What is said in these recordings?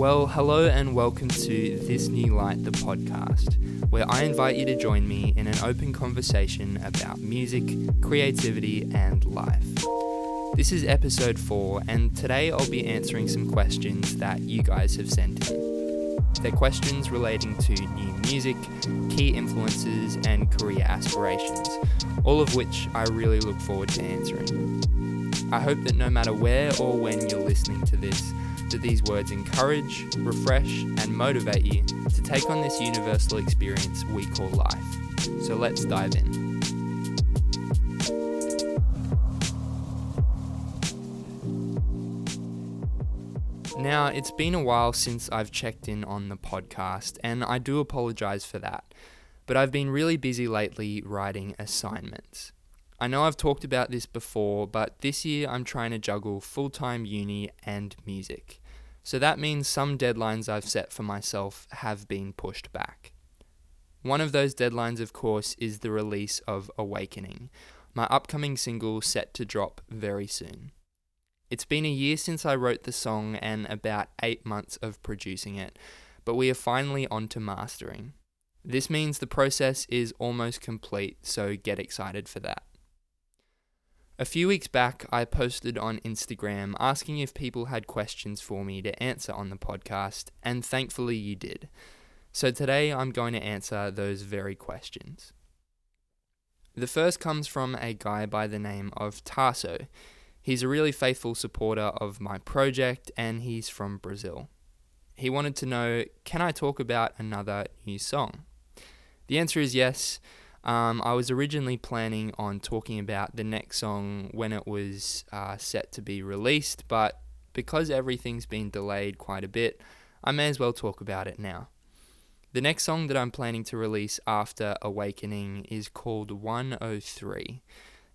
Well, hello and welcome to This New Light, the podcast, where I invite you to join me in an open conversation about music, creativity, and life. This is episode 4, and today I'll be answering some questions that you guys have sent in. They're questions relating to new music, key influences, and career aspirations, all of which I really look forward to answering. I hope that no matter where or when you're listening to this, that these words encourage, refresh, and motivate you to take on this universal experience we call life. So let's dive in. Now, it's been a while since I've checked in on the podcast, and I do apologize for that. But I've been really busy lately writing assignments. I know I've talked about this before, but this year I'm trying to juggle full time uni and music. So that means some deadlines I've set for myself have been pushed back. One of those deadlines, of course, is the release of Awakening, my upcoming single set to drop very soon. It's been a year since I wrote the song and about eight months of producing it, but we are finally on to mastering. This means the process is almost complete, so get excited for that. A few weeks back, I posted on Instagram asking if people had questions for me to answer on the podcast, and thankfully you did. So today I'm going to answer those very questions. The first comes from a guy by the name of Tarso. He's a really faithful supporter of my project and he's from Brazil. He wanted to know can I talk about another new song? The answer is yes. Um, I was originally planning on talking about the next song when it was uh, set to be released, but because everything's been delayed quite a bit, I may as well talk about it now. The next song that I'm planning to release after Awakening is called 103.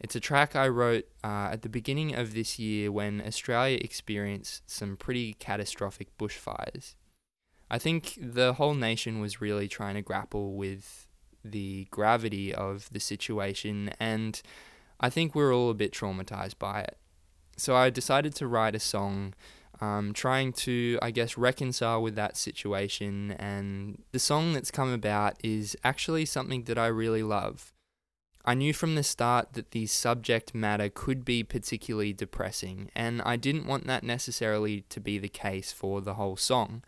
It's a track I wrote uh, at the beginning of this year when Australia experienced some pretty catastrophic bushfires. I think the whole nation was really trying to grapple with the gravity of the situation, and I think we're all a bit traumatized by it. So I decided to write a song um, trying to, I guess, reconcile with that situation. And the song that's come about is actually something that I really love. I knew from the start that the subject matter could be particularly depressing, and I didn't want that necessarily to be the case for the whole song.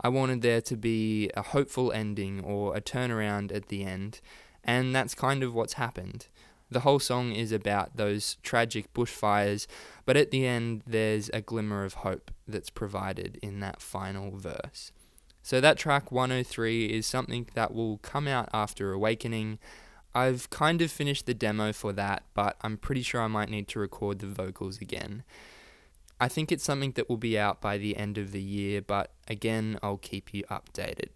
I wanted there to be a hopeful ending or a turnaround at the end, and that's kind of what's happened. The whole song is about those tragic bushfires, but at the end, there's a glimmer of hope that's provided in that final verse. So, that track 103 is something that will come out after Awakening. I've kind of finished the demo for that, but I'm pretty sure I might need to record the vocals again. I think it's something that will be out by the end of the year, but again, I'll keep you updated.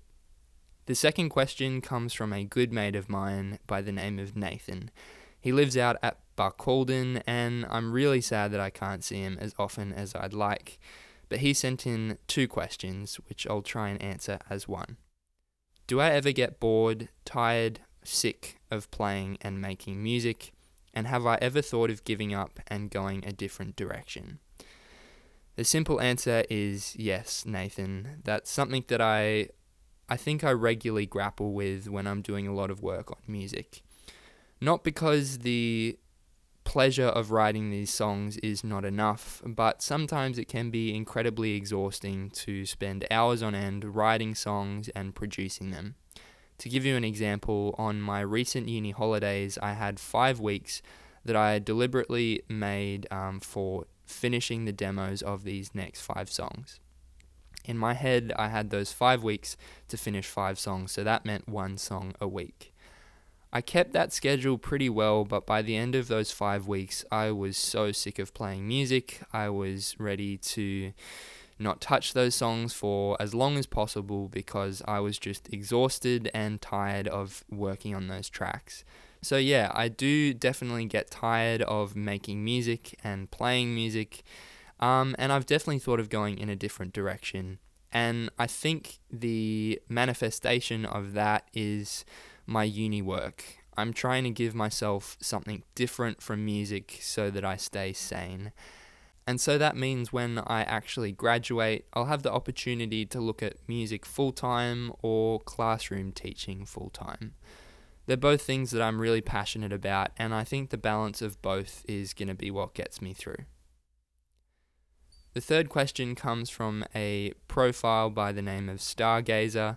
The second question comes from a good mate of mine by the name of Nathan. He lives out at Barcaldine, and I'm really sad that I can't see him as often as I'd like. But he sent in two questions, which I'll try and answer as one. Do I ever get bored, tired, sick of playing and making music? And have I ever thought of giving up and going a different direction? The simple answer is yes, Nathan. That's something that I I think I regularly grapple with when I'm doing a lot of work on music. Not because the pleasure of writing these songs is not enough, but sometimes it can be incredibly exhausting to spend hours on end writing songs and producing them. To give you an example, on my recent uni holidays, I had five weeks that I deliberately made um, for finishing the demos of these next five songs. In my head, I had those five weeks to finish five songs, so that meant one song a week. I kept that schedule pretty well, but by the end of those five weeks, I was so sick of playing music. I was ready to not touch those songs for as long as possible because I was just exhausted and tired of working on those tracks. So, yeah, I do definitely get tired of making music and playing music, um, and I've definitely thought of going in a different direction. And I think the manifestation of that is my uni work. I'm trying to give myself something different from music so that I stay sane. And so that means when I actually graduate, I'll have the opportunity to look at music full time or classroom teaching full time. They're both things that I'm really passionate about, and I think the balance of both is going to be what gets me through. The third question comes from a profile by the name of Stargazer.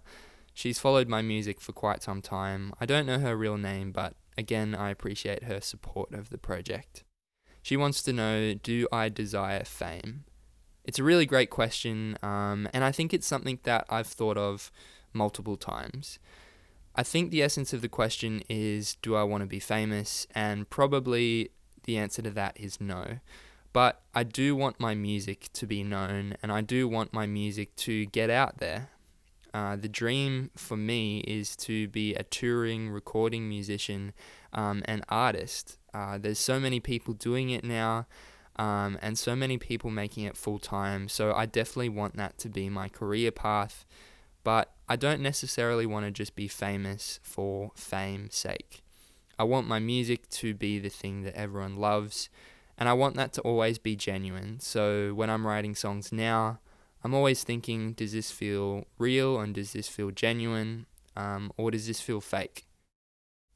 She's followed my music for quite some time. I don't know her real name, but again, I appreciate her support of the project. She wants to know Do I desire fame? It's a really great question, um, and I think it's something that I've thought of multiple times. I think the essence of the question is Do I want to be famous? And probably the answer to that is no. But I do want my music to be known, and I do want my music to get out there. Uh, the dream for me is to be a touring recording musician um, and artist. Uh, there's so many people doing it now, um, and so many people making it full time. So I definitely want that to be my career path. But I don't necessarily want to just be famous for fame's sake. I want my music to be the thing that everyone loves, and I want that to always be genuine. So when I'm writing songs now, I'm always thinking, does this feel real and does this feel genuine, um, or does this feel fake?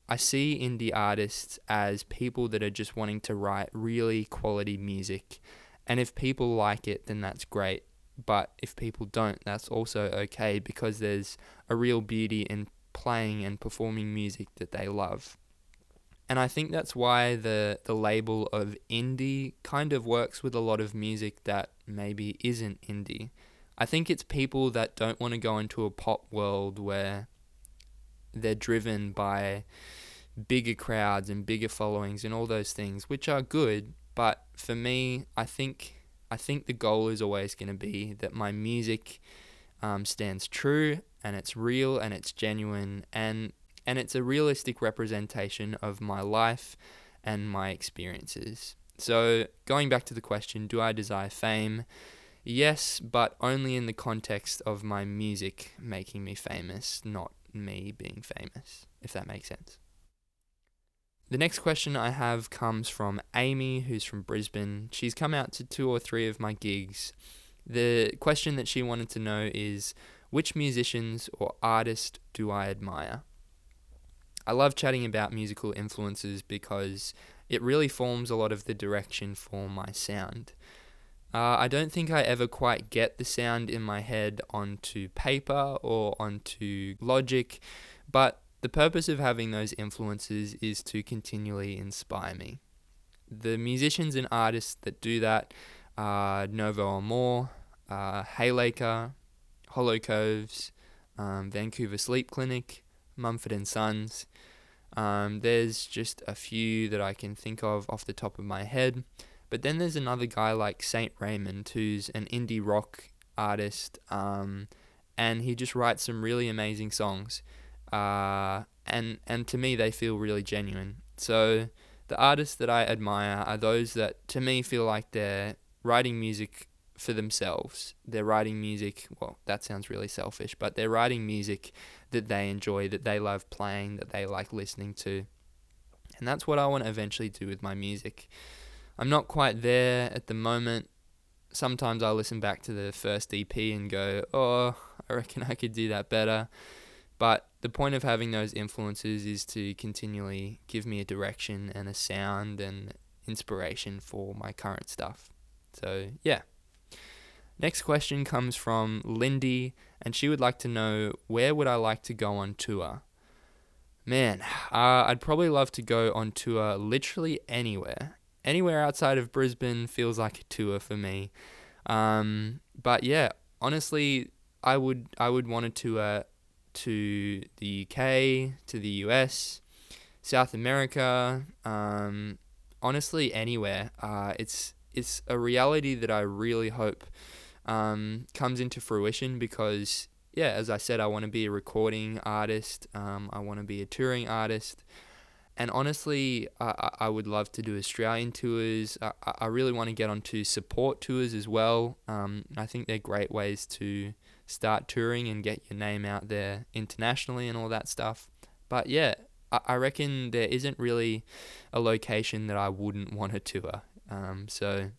I see indie artists as people that are just wanting to write really quality music. And if people like it, then that's great. But if people don't, that's also okay because there's a real beauty in playing and performing music that they love. And I think that's why the, the label of indie kind of works with a lot of music that maybe isn't indie. I think it's people that don't want to go into a pop world where they're driven by bigger crowds and bigger followings and all those things, which are good. But for me, I think I think the goal is always going to be that my music um, stands true and it's real and it's genuine and and it's a realistic representation of my life and my experiences. So going back to the question, do I desire fame? Yes, but only in the context of my music making me famous, not me being famous, if that makes sense. The next question I have comes from Amy, who's from Brisbane. She's come out to two or three of my gigs. The question that she wanted to know is which musicians or artists do I admire? I love chatting about musical influences because it really forms a lot of the direction for my sound. Uh, I don't think I ever quite get the sound in my head onto paper or onto logic, but the purpose of having those influences is to continually inspire me. The musicians and artists that do that are Novo Amor, uh, Haylaker, Hollow Coves, um, Vancouver Sleep Clinic, Mumford and Sons. Um, there's just a few that I can think of off the top of my head. But then there's another guy like Saint Raymond, who's an indie rock artist, um, and he just writes some really amazing songs. Uh, and and to me, they feel really genuine. So the artists that I admire are those that to me feel like they're writing music for themselves. They're writing music, well, that sounds really selfish, but they're writing music that they enjoy, that they love playing, that they like listening to. And that's what I want to eventually do with my music. I'm not quite there at the moment. Sometimes I listen back to the first EP and go, oh, I reckon I could do that better. But the point of having those influences is to continually give me a direction and a sound and inspiration for my current stuff. So, yeah. Next question comes from Lindy, and she would like to know where would I like to go on tour? Man, uh, I'd probably love to go on tour literally anywhere anywhere outside of Brisbane feels like a tour for me. Um, but yeah, honestly, I would I would want to tour to the UK, to the US, South America, um, honestly anywhere. Uh, it's it's a reality that I really hope um, comes into fruition because yeah, as I said, I want to be a recording artist. Um, I want to be a touring artist. And honestly, I, I would love to do Australian tours. I, I really want to get onto support tours as well. Um, I think they're great ways to start touring and get your name out there internationally and all that stuff. But yeah, I, I reckon there isn't really a location that I wouldn't want to tour. Um, so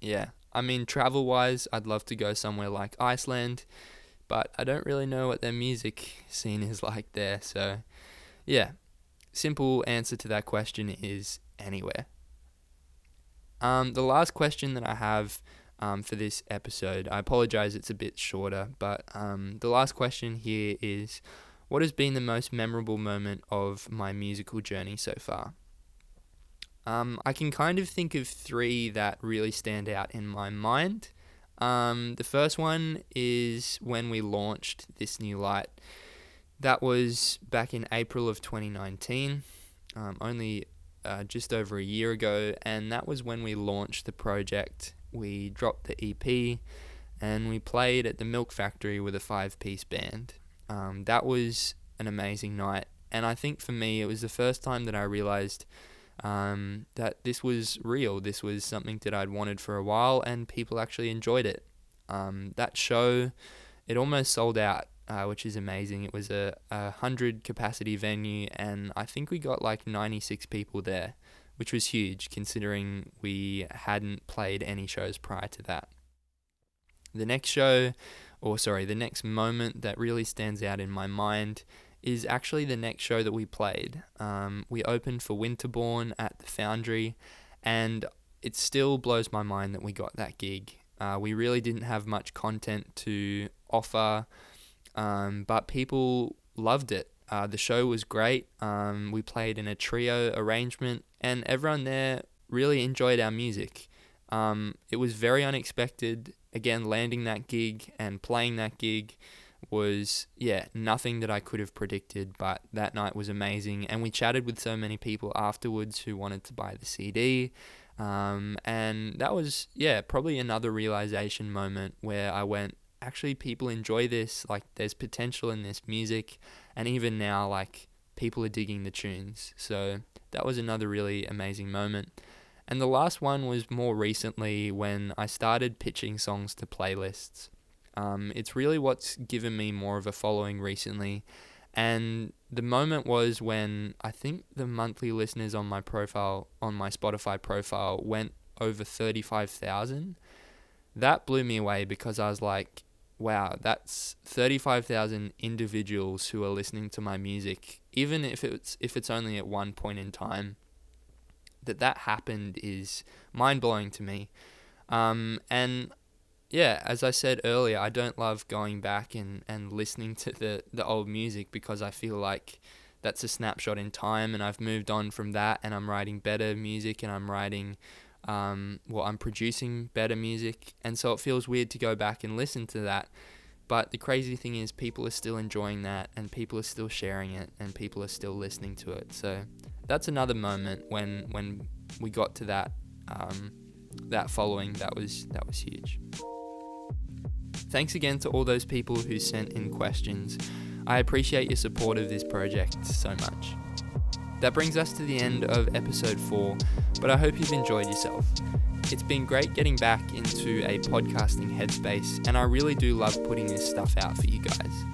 yeah, I mean, travel wise, I'd love to go somewhere like Iceland, but I don't really know what their music scene is like there. So, yeah, simple answer to that question is anywhere. Um, the last question that I have um, for this episode, I apologize, it's a bit shorter, but um, the last question here is what has been the most memorable moment of my musical journey so far? Um, I can kind of think of three that really stand out in my mind. Um, the first one is when we launched this new light. That was back in April of 2019, um, only uh, just over a year ago, and that was when we launched the project. We dropped the EP and we played at the Milk Factory with a five piece band. Um, that was an amazing night, and I think for me, it was the first time that I realized um, that this was real. This was something that I'd wanted for a while, and people actually enjoyed it. Um, that show, it almost sold out, uh, which is amazing. It was a, a hundred capacity venue, and I think we got like 96 people there, which was huge considering we hadn't played any shows prior to that. The next show, or sorry, the next moment that really stands out in my mind is actually the next show that we played. Um, we opened for Winterbourne at the Foundry, and it still blows my mind that we got that gig. Uh, we really didn't have much content to offer, um, but people loved it. Uh, the show was great. Um, we played in a trio arrangement, and everyone there really enjoyed our music. Um, it was very unexpected. Again, landing that gig and playing that gig was yeah nothing that I could have predicted but that night was amazing and we chatted with so many people afterwards who wanted to buy the CD um, and that was yeah probably another realization moment where I went actually people enjoy this like there's potential in this music and even now like people are digging the tunes so that was another really amazing moment and the last one was more recently when I started pitching songs to playlists um, it's really what's given me more of a following recently. And the moment was when I think the monthly listeners on my profile, on my Spotify profile, went over 35,000. That blew me away because I was like, wow, that's 35,000 individuals who are listening to my music, even if it's if it's only at one point in time. That that happened is mind blowing to me, um, and yeah, as I said earlier, I don't love going back and, and listening to the, the old music because I feel like that's a snapshot in time and I've moved on from that and I'm writing better music and I'm writing, um, well, I'm producing better music. And so it feels weird to go back and listen to that. But the crazy thing is, people are still enjoying that and people are still sharing it and people are still listening to it. So that's another moment when, when we got to that. Um, that following that was that was huge. Thanks again to all those people who sent in questions. I appreciate your support of this project so much. That brings us to the end of episode 4, but I hope you've enjoyed yourself. It's been great getting back into a podcasting headspace, and I really do love putting this stuff out for you guys.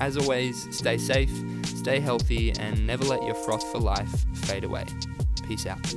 As always, stay safe, stay healthy, and never let your froth for life fade away. Peace out.